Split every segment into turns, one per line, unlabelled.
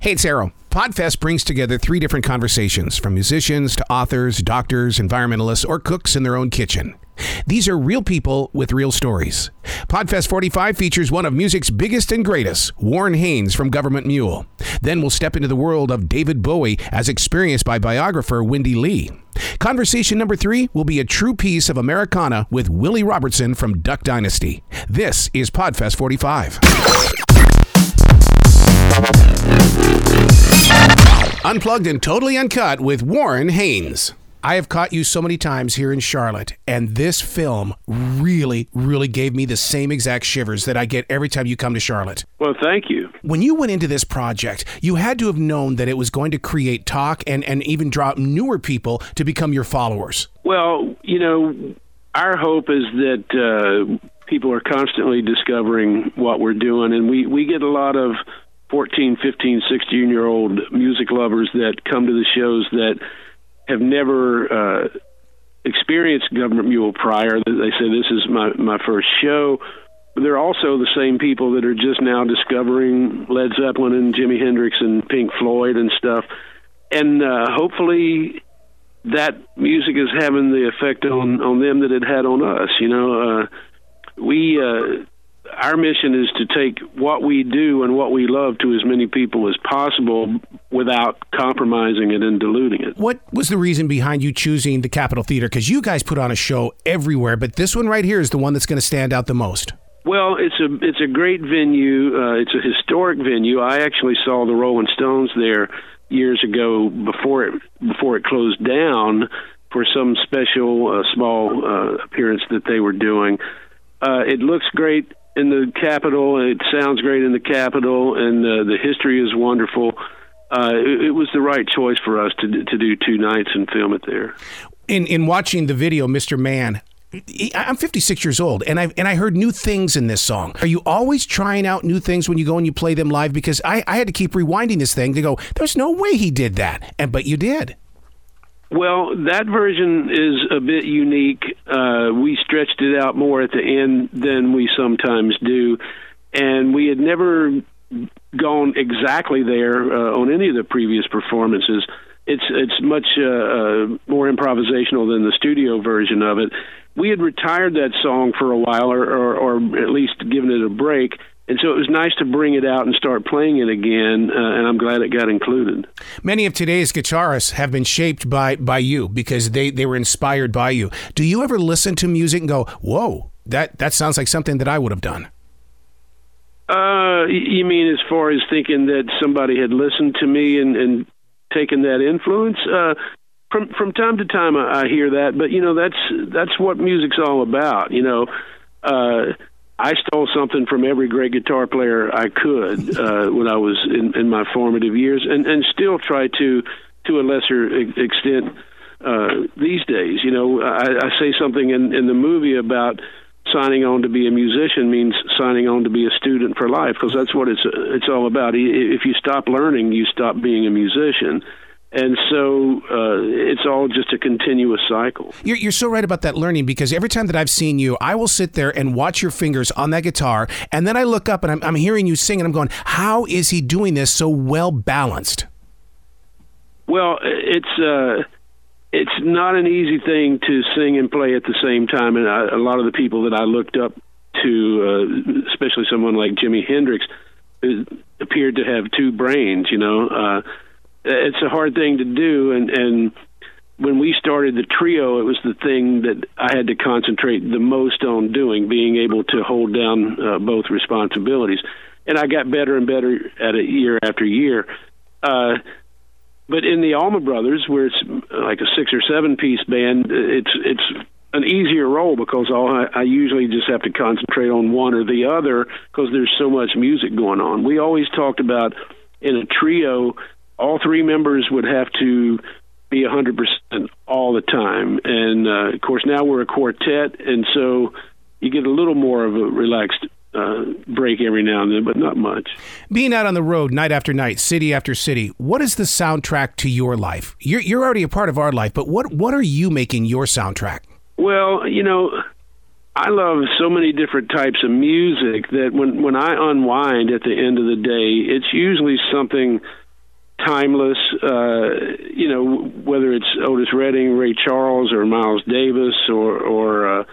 Hey, it's Arroe. Podfest brings together three different conversations from musicians to authors, doctors, environmentalists, or cooks in their own kitchen. These are real people with real stories. Podfest 45 features one of music's biggest and greatest, Warren Haynes from Government Mule. Then we'll step into the world of David Bowie as experienced by biographer Wendy Leigh. Conversation number three will be a true piece of Americana with Willie Robertson from Duck Dynasty. This is Podfest 45. Unplugged and totally uncut with Warren Haynes. I have caught you so many times here in Charlotte, and this film really, really gave me the same exact shivers that I get every time you come to Charlotte.
Well, thank you.
When you went into this project, you had to have known that it was going to create talk and, and even draw newer people to become your followers.
Well, you know, our hope is that uh, people are constantly discovering what we're doing, and we, we get a lot of 14, 15, 16 year old music lovers that come to the shows that have never uh, experienced Government Mule prior. They say this is my my first show. But they're also the same people that are just now discovering Led Zeppelin and Jimi Hendrix and Pink Floyd and stuff. And uh, hopefully, that music is having the effect on on them that it had on us. You know, uh, we. Uh, our mission is to take what we do and what we love to as many people as possible without compromising it and diluting it.
What was the reason behind you choosing the Capitol Theater? Because you guys put on a show everywhere, but this one right here is the one that's going to stand out the most.
Well, it's a it's a great venue. Uh, it's a historic venue. I actually saw the Rolling Stones there years ago before it before it closed down for some special uh, small uh, appearance that they were doing. Uh, it looks great in the Capitol. It sounds great in the Capitol, and uh, the history is wonderful. Uh, it, it, was the right choice for us to to do two nights and film it there.
In in watching the video, Mr. Mann. I'm 56 years old, and I and I heard new things in this song. Are you always trying out new things when you go and you play them live? Because I, I had to keep rewinding this thing to go. There's no way he did that, and but you did.
Well, that version is a bit unique. Uh, we stretched it out more at the end than we sometimes do, and we had never gone exactly there uh, on any of the previous performances. It's it's much uh, uh, more improvisational than the studio version of it. We had retired that song for a while, or, or, or at least given it a break and so it was nice to bring it out and start playing it again, uh, and I'm glad it got included.
Many of today's guitarists have been shaped by by you because they they were inspired by you. Do you ever listen to music and go, "Whoa, that that sounds like something that I would have done"?
Uh, you mean as far as thinking that somebody had listened to me and, and taken that influence? Uh, from from time to time, I, I hear that, but you know that's that's what music's all about. You know, uh, I stole something from every great guitar player I could uh, when I was in, in my formative years, and and still try to, to a lesser extent, uh, these days. You know, I, I say something in in the movie about signing on to be a musician means signing on to be a student for life because that's what it's it's all about. If you stop learning, you stop being a musician and so uh, it's all just a continuous cycle.
You're, you're so right about that learning because every time that I've seen you, I will sit there and watch your fingers on that guitar, and then I look up and I'm, I'm hearing you sing, and I'm going, "How is he doing this so well balanced?"
Well, it's uh, it's not an easy thing to sing and play at the same time, and I, a lot of the people that I looked up to, uh, especially someone like Jimi Hendrix, appeared to have two brains. You know. Uh, it's a hard thing to do, and and when we started the trio, it was the thing that I had to concentrate the most on doing, being able to hold down uh, both responsibilities. And I got better and better at it year after year. Uh, but in the Allman Brothers, where it's like a six or seven piece band, it's it's an easier role because all I, I usually just have to concentrate on one or the other because there's so much music going on. We always talked about in a trio, all three members would have to be 100% all the time. And uh, of course, now we're a quartet, and so you get a little more of a relaxed uh, break every now and then, but not much.
Being out on the road night after night, city after city, what is the soundtrack to your life? You're, you're already a part of our life, but what, what are you making your soundtrack?
Well, you know, I love so many different types of music that when, when I unwind at the end of the day, it's usually something timeless. Uh, you know, whether it's Otis Redding, Ray Charles, or Miles Davis, or or uh,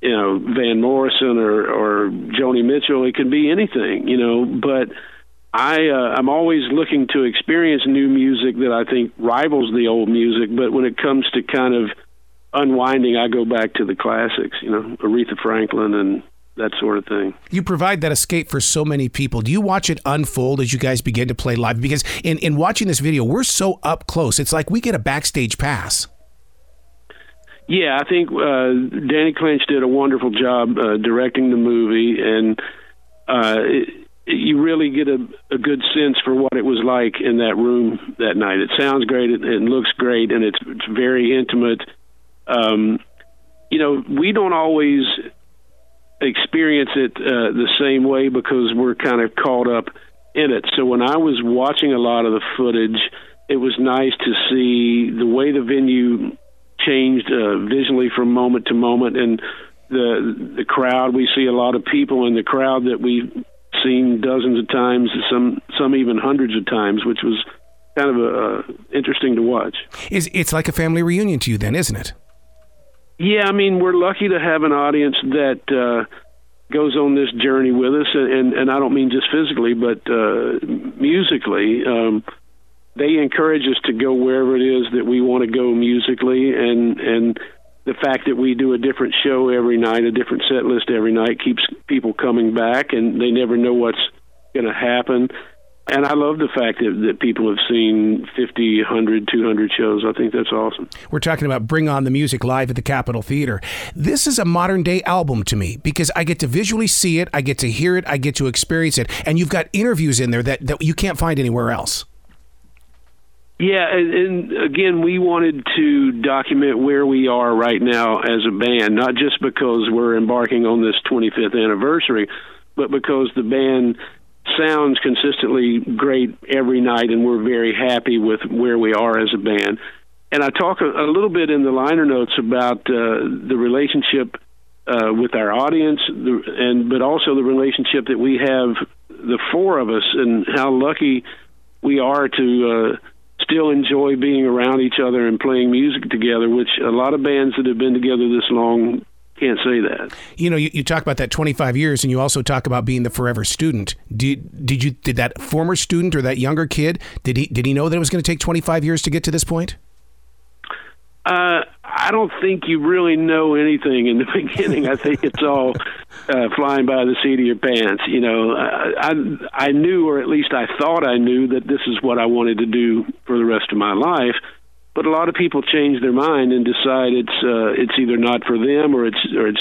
you know Van Morrison or or Joni Mitchell. It could be anything, you know. But I uh, I'm always looking to experience new music that I think rivals the old music. But when it comes to kind of unwinding, I go back to the classics, you know, Aretha Franklin and that sort of thing.
You provide that escape for so many people. Do you watch it unfold as you guys begin to play live? Because in, in watching this video, we're so up close. It's like we get a backstage pass.
Yeah, I think uh, Danny Clinch did a wonderful job uh, directing the movie, and uh, it, you really get a, a good sense for what it was like in that room that night. It sounds great, it, it looks great, and it's, it's very intimate. Um, you know, we don't always experience it uh, the same way because we're kind of caught up in it. So when I was watching a lot of the footage, it was nice to see the way the venue changed uh, visually from moment to moment, and the the crowd. We see a lot of people in the crowd that we've seen dozens of times, some some even hundreds of times, which was kind of uh, interesting to watch.
Is it's like a family reunion to you, then, isn't it?
Yeah, I mean, we're lucky to have an audience that uh, goes on this journey with us, and and, and I don't mean just physically, but uh, musically. Um, they encourage us to go wherever it is that we want to go musically, and and the fact that we do a different show every night, a different set list every night, keeps people coming back, and they never know what's going to happen. And I love the fact that, that people have seen 50, 100, 200 shows. I think that's awesome.
We're talking about Bring On the Music live at the Capitol Theater. This is a modern day album to me because I get to visually see it, I get to hear it, I get to experience it. And you've got interviews in there that, that you can't find anywhere else.
Yeah, and, and again, we wanted to document where we are right now as a band, not just because we're embarking on this 25th anniversary, but because the band sounds consistently great every night, and we're very happy with where we are as a band. And I talk a, a little bit in the liner notes about uh, the relationship uh, with our audience, the, and but also the relationship that we have, the four of us, and how lucky we are to. Uh, still enjoy being around each other and playing music together, which a lot of bands that have been together this long can't say that.
You know, you, you talk about that 25 years, and you also talk about being the forever student. Did did you did that former student or that younger kid did he did he know that it was going to take 25 years to get to this point?
Uh, I don't think you really know anything in the beginning. I think it's all uh, flying by the seat of your pants. You know, I, I I knew, or at least I thought I knew, that this is what I wanted to do for the rest of my life. But a lot of people change their mind and decide it's uh, it's either not for them or it's or it's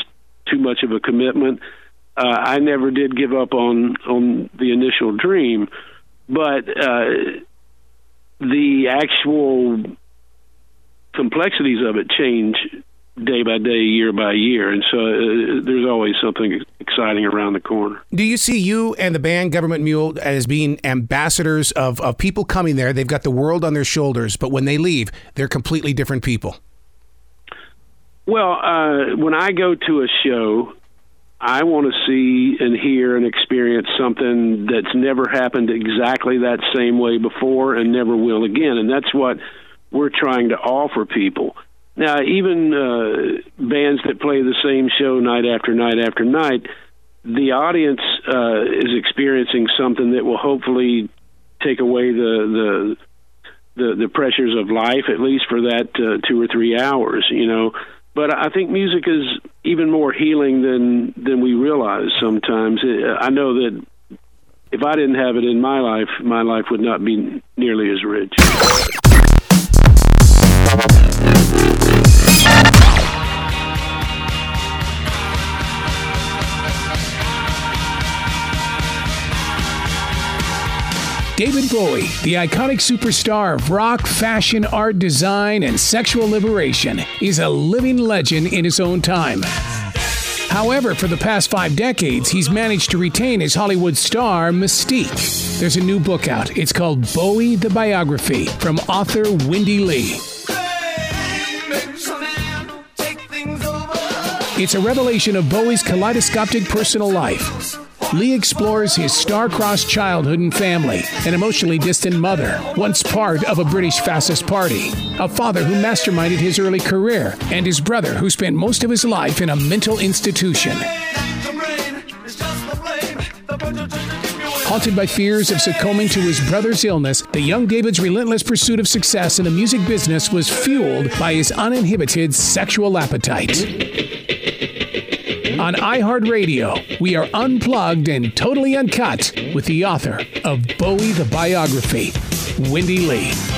too much of a commitment. Uh, I never did give up on on the initial dream, but uh, the actual complexities of it change day by day, year by year, and so uh, there's always something exciting around the corner.
Do you see you and the band Government Mule as being ambassadors of, of people coming there? They've got the world on their shoulders, but when they leave, they're completely different people.
Well, uh, when I go to a show, I want to see and hear and experience something that's never happened exactly that same way before and never will again, and that's what we're trying to offer people. Now, even uh, bands that play the same show night after night after night, the audience uh, is experiencing something that will hopefully take away the the the, the pressures of life, at least for that uh, two or three hours. You know, but I think music is even more healing than than we realize sometimes. I know that if I didn't have it in my life, my life would not be nearly as rich.
David Bowie, the iconic superstar of rock, fashion, art, design, and sexual liberation, is a living legend in his own time. However, for the past five decades, he's managed to retain his Hollywood star mystique. There's a new book out. It's called Bowie the Biography from author Wendy Leigh. It's a revelation of Bowie's kaleidoscopic personal life. Leigh explores his star-crossed childhood and family, an emotionally distant mother, once part of a British fascist party, a father who masterminded his early career, and his brother who spent most of his life in a mental institution. Haunted by fears of succumbing to his brother's illness, the young David's relentless pursuit of success in the music business was fueled by his uninhibited sexual appetite. On iHeartRadio, we are unplugged and totally uncut with the author of Bowie the Biography, Wendy
Leigh.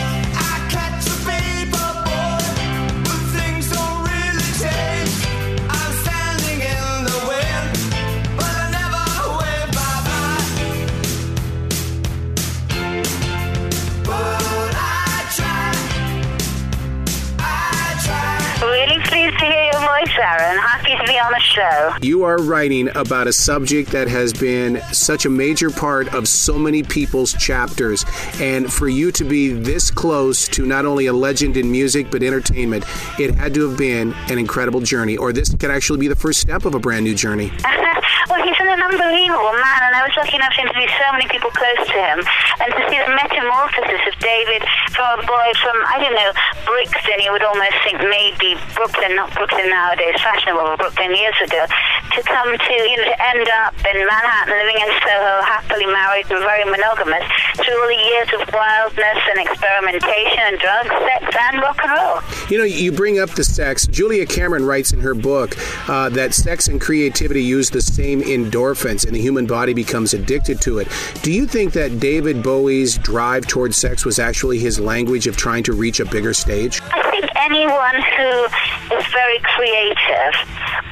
You are writing about a subject that has been such a major part of so many people's chapters. And for you to be this close to not only a legend in music, but entertainment, it had to have been an incredible journey. Or this could actually be the first step of a brand new journey.
well, he's an unbelievable man, and I was lucky enough to interview so many people close to him. And to see the metamorphosis of David from a boy from, I don't know, Brixton, you would almost think maybe Brooklyn, not Brooklyn nowadays, fashionable Brooklyn years ago, to come to, you know, to end up in Manhattan, living in Soho, happily married and very monogamous, through all the years of wildness and experimentation and drugs, sex, and rock and roll.
You know, you bring up the sex. Julia Cameron writes in her book uh, that sex and creativity use the same endorphins, and the human body becomes addicted to it. Do you think that David Bowie's drive towards sex was actually his language of trying to reach a bigger stage?
I think anyone who is very creative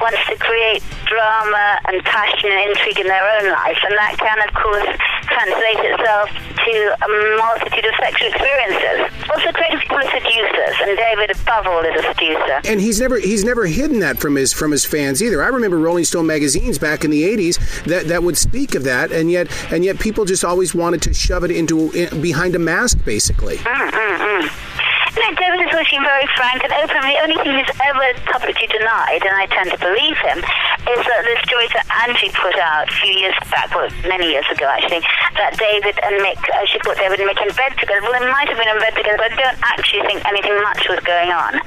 wants to create drama and passion and intrigue in their own life, and that can, of course, translate itself to a multitude of sexual experiences. Also, creative people are seducers, and David, above all, is a seducer.
And he's never he's never hidden that from his from his fans either. I remember Rolling Stone magazines back in the '80s that, that would speak of that, and yet and yet people just always wanted to shove it into in, behind a mask, basically.
Mm-mm-mm. No, David is always very frank and open. The only thing he's ever publicly denied, and I tend to believe him, is that the stories that Angie put out a few years back, well, many years ago actually, that David and Mick, uh, she put David and Mick in bed together. Well, they might have been in bed together, but I don't actually think anything much was going on.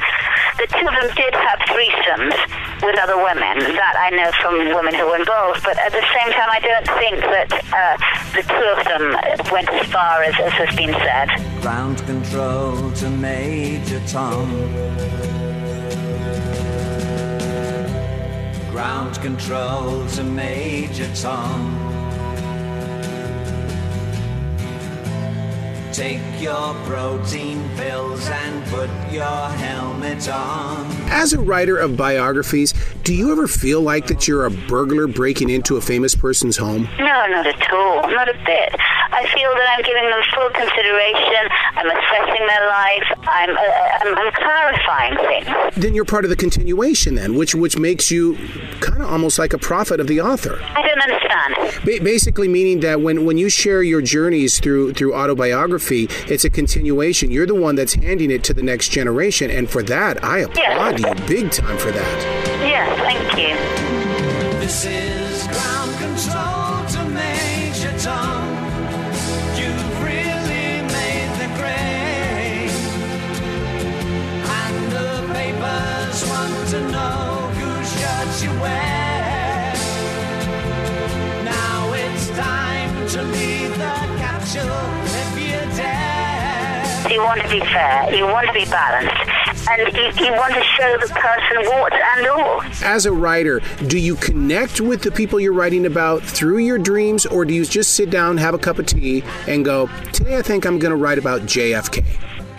The two of them did have threesomes with other women. That I know from women who were involved. But at the same time, I don't think that uh, the two of them went as far as, as has been said.
Ground control to Major Tom. Ground control to Major Tom. Take your protein pills and put your helmet on.
As a writer of biographies, do you ever feel like that you're a burglar breaking into a famous person's home?
No, not at all. Not a bit. I feel that I'm giving them full consideration. I'm assessing their life. I'm, uh, I'm, I'm clarifying things.
Then you're part of the continuation, then, which which makes you kind of almost like a prophet of the author.
I don't understand.
Ba- basically, meaning that when, when you share your journeys through through autobiography, it's a continuation. You're the one that's handing it to the next generation, and for that, I applaud
Yes.
you big time for that.
Yes, thank you.
This is ground control to Major Tom. You've really made the grade. And the papers want to know whose shirt you wear. Now it's time to
You want to be fair. You want to be balanced. And you, you want to show the person warts and all.
As a writer, do you connect with the people you're writing about through your dreams, or do you just sit down, have a cup of tea, and go, Today I think I'm going to write about JFK?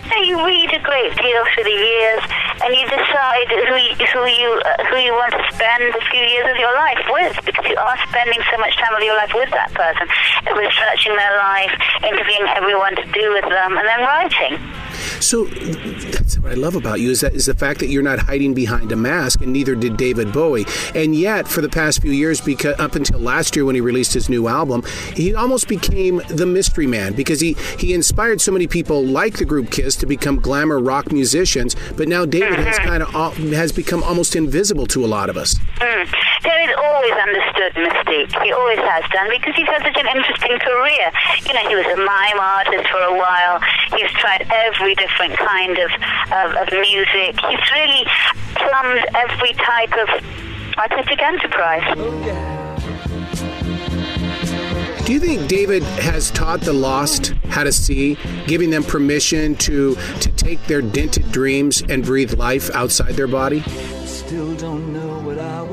So you read a great deal through the years, and you decide who you, who you uh, who you want to spend a few years of your life with, because you are spending so much time of your life with that person, researching their life, interviewing everyone to do with them, and then writing.
So that's what I love about you is that is the fact that you're not hiding behind a mask, and neither did David Bowie. And yet, for the past few years, because up until last year when he released his new album, he almost became the mystery man because he he inspired so many people like the group Kiss to become glamour rock musicians. But now David has kind of has become almost invisible to a lot of us.
Mm. David always understood mystique. He always has done because he's had such an interesting career. You know, he was a mime artist for a while. He's tried every different kind of, of, of music. He's really plumbed every type of artistic enterprise.
Do you think David has taught the lost how to see, giving them permission to to take their dented dreams and breathe life outside their body?
Still don't know what I was waiting for,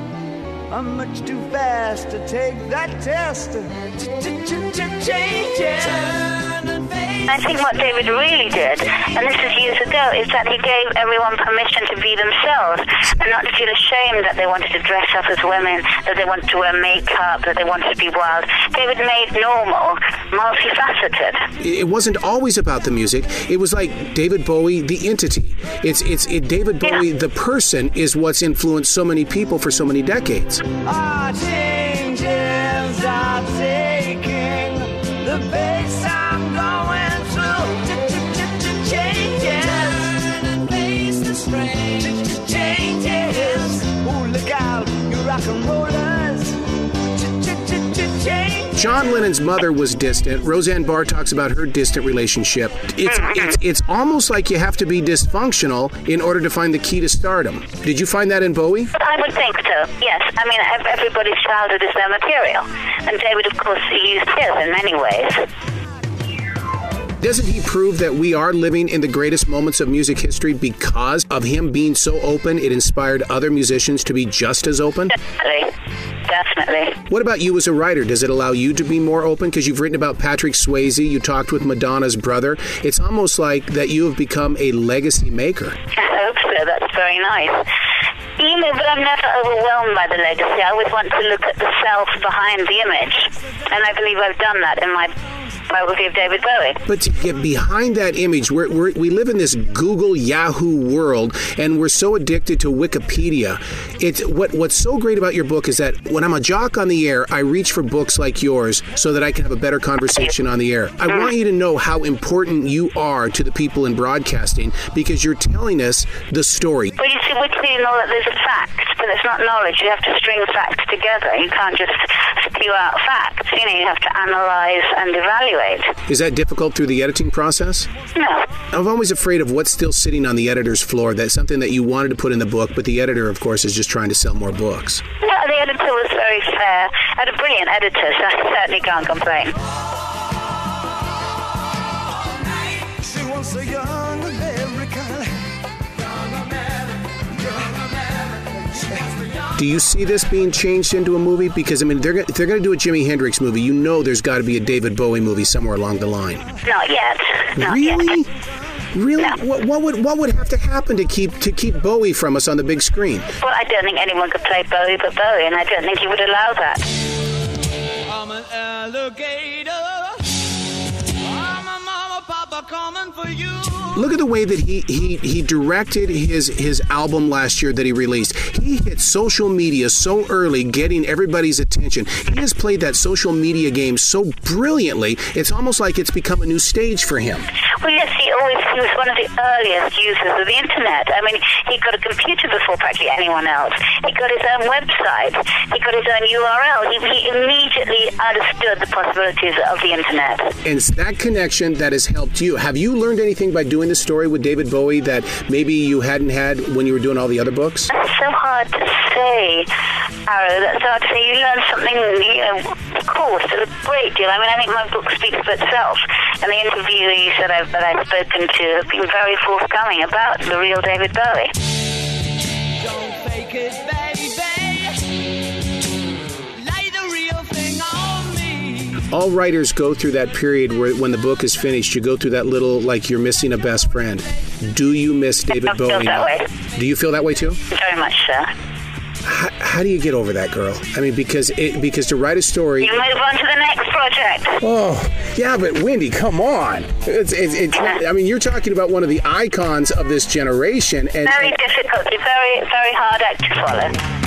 I'm much too fast to take that test. Changes.
I think what David really did, and this is years ago, is that he gave everyone permission to be themselves and not to feel ashamed that they wanted to dress up as women, that they wanted to wear makeup, that they wanted to be wild. David made normal, multifaceted.
It wasn't always about the music. It was like David Bowie, the entity. It's it's it, David Bowie, the person, is what's influenced so many people for so many decades.
Our
John Lennon's mother was distant. Roseanne Barr talks about her distant relationship. It's it's it's almost like you have to be dysfunctional in order to find the key to stardom. Did you find that in Bowie?
I would think so, yes. I mean, everybody's childhood is their material. And David, of course, used his in many ways.
Doesn't he prove that we are living in the greatest moments of music history because of him being so open? It inspired other musicians to be just as open.
Definitely. Definitely.
What about you as a writer? Does it allow you to be more open? Because you've written about Patrick Swayze, you talked with Madonna's brother. It's almost like that you have become a legacy maker.
I hope so. That's very nice. You know, but I'm never overwhelmed by the legacy. I always want to look at the self behind the image. And I believe I've done that in my biography of David Bowie.
But to get behind that image, we're, we're, we live in this Google Yahoo world, and we're so addicted to Wikipedia. It's what what's so great about your book is that when I'm a jock on the air, I reach for books like yours so that I can have a better conversation on the air. I mm-hmm. want you to know how important you are to the people in broadcasting because you're telling us the story.
Well, you see, Wikipedia know that there's a fact, but it's not knowledge. You have to string facts together. You can't just spew out facts. You know, you have to analyze and evaluate.
Is that difficult through the editing process?
No.
I'm always afraid of what's still sitting on the editor's floor. That's something that you wanted to put in the book, but the editor, of course, is just trying to sell more books.
No, the editor was very fair. I had a brilliant editor, so I certainly can't complain.
Do you see this being changed into a movie? Because I mean, they're, if they're going to do a Jimi Hendrix movie, you know there's got to be a David Bowie movie somewhere along the line.
Not yet. Not
really?
yet.
Really?
No.
What, what would what would have to happen to keep to keep Bowie from us on the big screen?
Well, I don't think anyone could play Bowie but Bowie, and I don't think he would allow that.
I'm an alligator. I'm a mama, papa coming for you.
Look at the way that he he he directed his his album last year that he released. He hit social media so early, getting everybody's attention. He has played that social media game so brilliantly. It's almost like it's become a new stage for him.
Well, yes, he always he was one of the earliest users of the internet. I mean, he got a computer before practically anyone else. He got his own website. He got his own URL. He, he immediately understood the possibilities of the internet.
And that connection that has helped you. Have you learned anything by doing the story with David Bowie that maybe you hadn't had when you were doing all the other books?
That's so hard to say, Arroe. That's hard to say. You learn something, you know, of course, a great deal. I mean, I think my book speaks for itself. And the interviewees that I've, that I've spoken to have been very forthcoming about the real David Bowie.
All writers go through that period where when the book is finished, you go through that little like you're missing a best friend. Do you miss David Bowie?
that way.
Do you feel that way too?
Very much so.
How, how do you get over that, girl? I mean, because it because to write a story.
You move on to the next project.
Oh, yeah, but Wendy, come on. It's, it's, it's, I mean, you're talking about one of the icons of this generation, and,
Very difficult, very, very hard act to follow.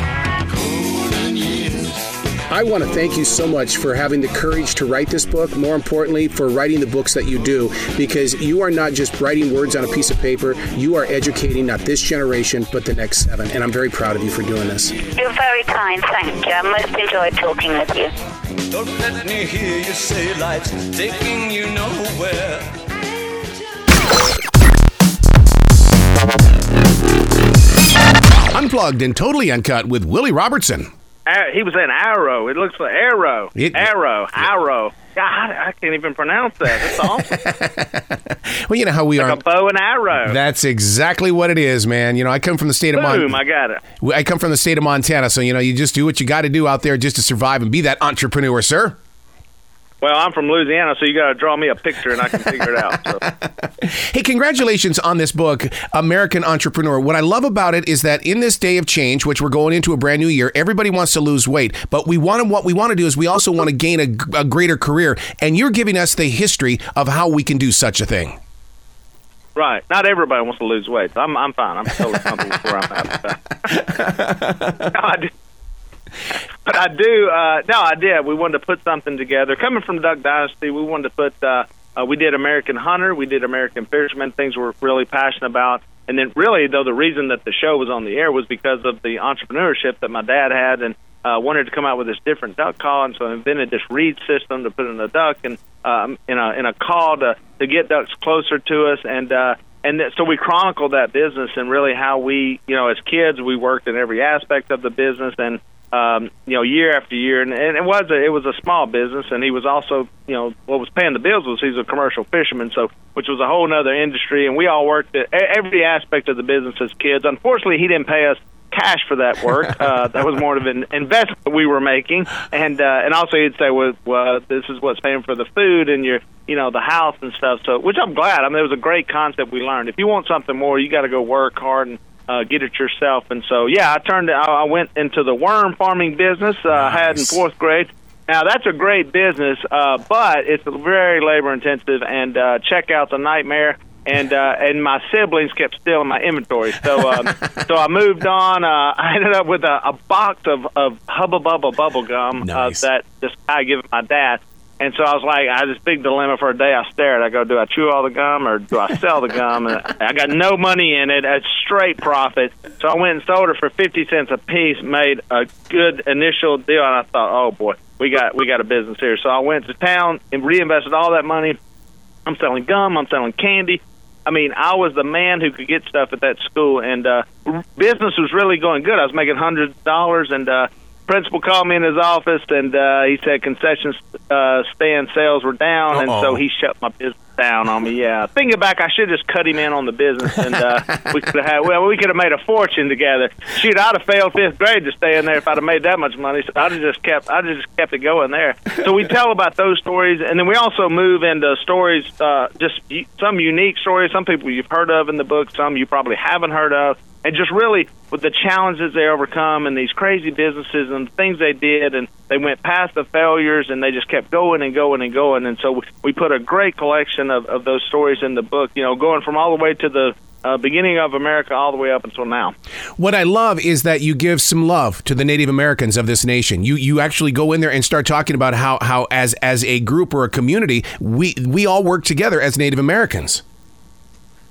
I want to thank you so much for having the courage to write this book. More importantly, for writing the books that you do, because you are not just writing words on a piece of paper. You are educating not this generation, but the next seven. And I'm very proud of you for doing this.
You're very kind, thank you. I most enjoyed talking with you.
Don't let me hear you say life's taking you nowhere.
Unplugged and totally uncut with Willie Robertson.
He was an arrow. It looks like arrow.
It-
arrow. Arrow. God, I can't even pronounce that. That's awesome.
Well, you know how we
like
are.
a bow and arrow.
That's exactly what it is, man. You know, I come from the state of
Boom!
Montana.
I got it.
I come from the state of Montana, so you know, you just do what you got to do out there just to survive and be that entrepreneur, sir.
Well, I'm from Louisiana, so you got to draw me a picture and I can figure it out. So.
Hey, congratulations on this book, American Entrepreneur. What I love about it is that in this day of change, which we're going into a brand new year, everybody wants to lose weight, but we want to, what we want to do is we also want to gain a, a greater career, and you're giving us the history of how we can do such a thing.
Right. Not everybody wants to lose weight. I'm I'm fine. I'm totally comfortable where I'm at. no, I do. But I do. Uh, no, I did. We wanted to put something together. Coming from Duck Dynasty, we wanted to put. Uh, uh, we did American Hunter. We did American Fisherman. Things we're really passionate about. And then, really, though, the reason that the show was on the air was because of the entrepreneurship that my dad had, and uh, wanted to come out with this different duck call, and so I invented this reed system to put in a duck and um, in a in a call to to get ducks closer to us, and uh, and th- so we chronicled that business and really how we, you know, as kids, we worked in every aspect of the business, and um, you know, year after year, and, and it was a, it was a small business, and he was also, you know, what was paying the bills was he's a commercial fisherman, so which was a whole other industry, and we all worked at every aspect of the business as kids. Unfortunately, he didn't pay us cash for that work. Uh, that was more of an investment we were making, and uh, and also he'd say, well, well, this is what's paying for the food and your, you know, the house and stuff. So, which I'm glad. I mean, it was a great concept we learned. If you want something more, you got to go work hard and uh, get it yourself. And so, yeah, I turned. I, I went into the worm farming business. Uh, I had in fourth grade. Now that's a great business, uh, but it's very labor intensive, and uh, checkout's a nightmare. And uh, and my siblings kept stealing my inventory, so um, so I moved on. Uh, I ended up with a, a box of of Hubba Bubba bubble gum
Nice.
uh, that this guy gave my dad. And so I was like, I had this big dilemma for a day. I stared. I go, do I chew all the gum or do I sell the gum? And I got no money in it. It's straight profit. So I went and sold it for fifty cents a piece. Made a good initial deal, and I thought, oh boy, we got we got a business here. So I went to town and reinvested all that money. I'm selling gum. I'm selling candy. I mean, I was the man who could get stuff at that school, and uh, business was really going good. I was making hundreds of dollars, and uh, principal called me in his office, and uh, he said concession uh, stand sales were down, and
Uh-oh.
so he shut my business down on me. Yeah, thinking back, I should have just cut him in on the business, and uh, we could have had well, we could have made a fortune together. Shoot, I'd have failed fifth grade to stay in there if I'd have made that much money. So I'd have just kept, I'd have just kept it going there. So we tell about those stories, and then we also move into stories, uh, just some unique stories, some people you've heard of in the book, some you probably haven't heard of, and just really with the challenges they overcome and these crazy businesses and things they did, and they went past the failures and they just kept going and going and going. And so we put a great collection of, of those stories in the book. You know, going from all the way to the uh, beginning of America all the way up until now.
What I love is that you give some love to the Native Americans of this nation. You you actually go in there and start talking about how how as as a group or a community we we all work together as Native Americans.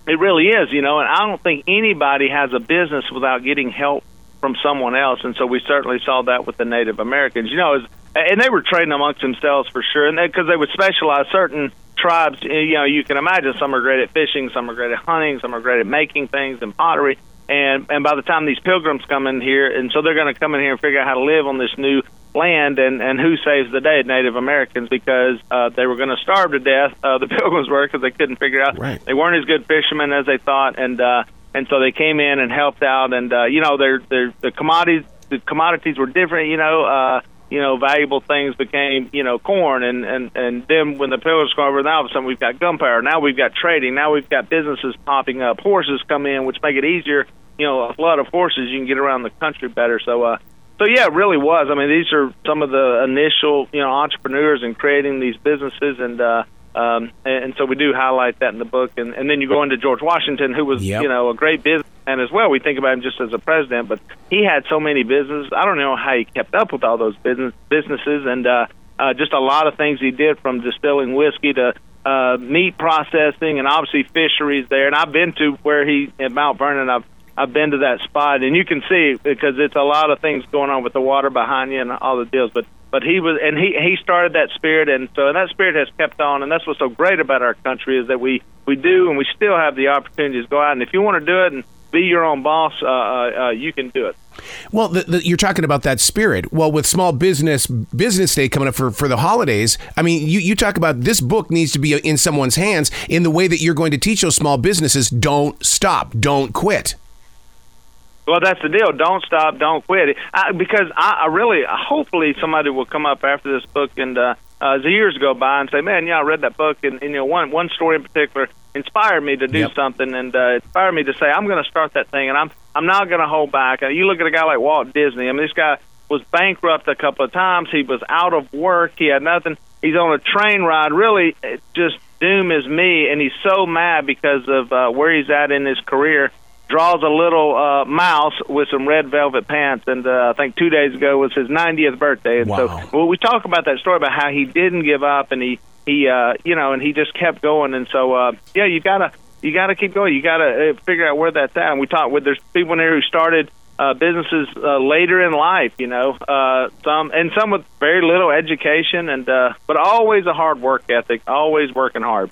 It really is, you know, and I don't think anybody has a business without getting help from someone else, and so we certainly saw that with the Native Americans. You know, and they were trading amongst themselves for sure, and because they, they would specialize certain tribes, eh, you know, you can imagine some are great at fishing, some are great at hunting, some are great at making things and pottery. And and by the time these pilgrims come in here, and so they're going to come in here and figure out how to live on this new land, and and who saves the day? Native Americans, because uh, they were going to starve to death. Uh, the pilgrims were because they couldn't figure out
right.
they weren't as good fishermen as they thought, and uh, and so they came in and helped out, and uh, you know, their their the commodities the commodities were different, you know. Uh, you know, valuable things became, you know, corn, and and and then when the pilgrims come over, now all of a sudden we've got gunpowder. Now we've got trading. Now we've got businesses popping up. Horses come in, which make it easier. You know, a flood of horses, you can get around the country better. So, uh, so yeah, it really was. I mean, these are some of the initial, you know, entrepreneurs in creating these businesses, and uh, um, and, and so we do highlight that in the book. And, and then you go into George Washington, who was,
Yep.
you know, a great businessman as well. We think about him just as a president, but he had so many businesses. I don't know how he kept up with all those business businesses, and uh, uh, just a lot of things he did from distilling whiskey to uh, meat processing, and obviously fisheries there. And I've been to where he at Mount Vernon. I've I've been to that spot, and you can see because it's a lot of things going on with the water behind you and all the deals. But but he was, and he he started that spirit, and so and that spirit has kept on, and that's what's so great about our country is that we we do, and we still have the opportunities to go out, and if you want to do it and be your own boss, uh, uh, uh, you can do it.
Well, the, the, you're talking about that spirit. Well, with Small Business Business Day coming up for, for the holidays, I mean, you, you talk about this book needs to be in someone's hands in the way that you're going to teach those small businesses don't stop, don't quit.
Well, that's the deal. Don't stop. Don't quit. I, because I, I really, hopefully, somebody will come up after this book and uh, uh, as the years go by and say, "Man, yeah, I read that book, and, and you know, one one story in particular inspired me to do
Yep.
something, and uh, inspired me to say, I'm going to start that thing, and I'm I'm not going to hold back." Uh, you look at a guy like Walt Disney. I mean, this guy was bankrupt a couple of times. He was out of work. He had nothing. He's on a train ride. Really, just doom is me, and he's so mad because of uh, where he's at in his career draws a little uh, mouse with some red velvet pants, and uh, I think two days ago was his 90th birthday. And
Wow.
so, well, we talk about that story about how he didn't give up, and he he uh, you know, and he just kept going. And so, uh, yeah, you gotta you gotta keep going. You gotta uh, figure out where that's at. And we talk with there's people in there who started. Uh, businesses uh, later in life, you know, uh, some and some with very little education, and uh, but always a hard work ethic, always working hard.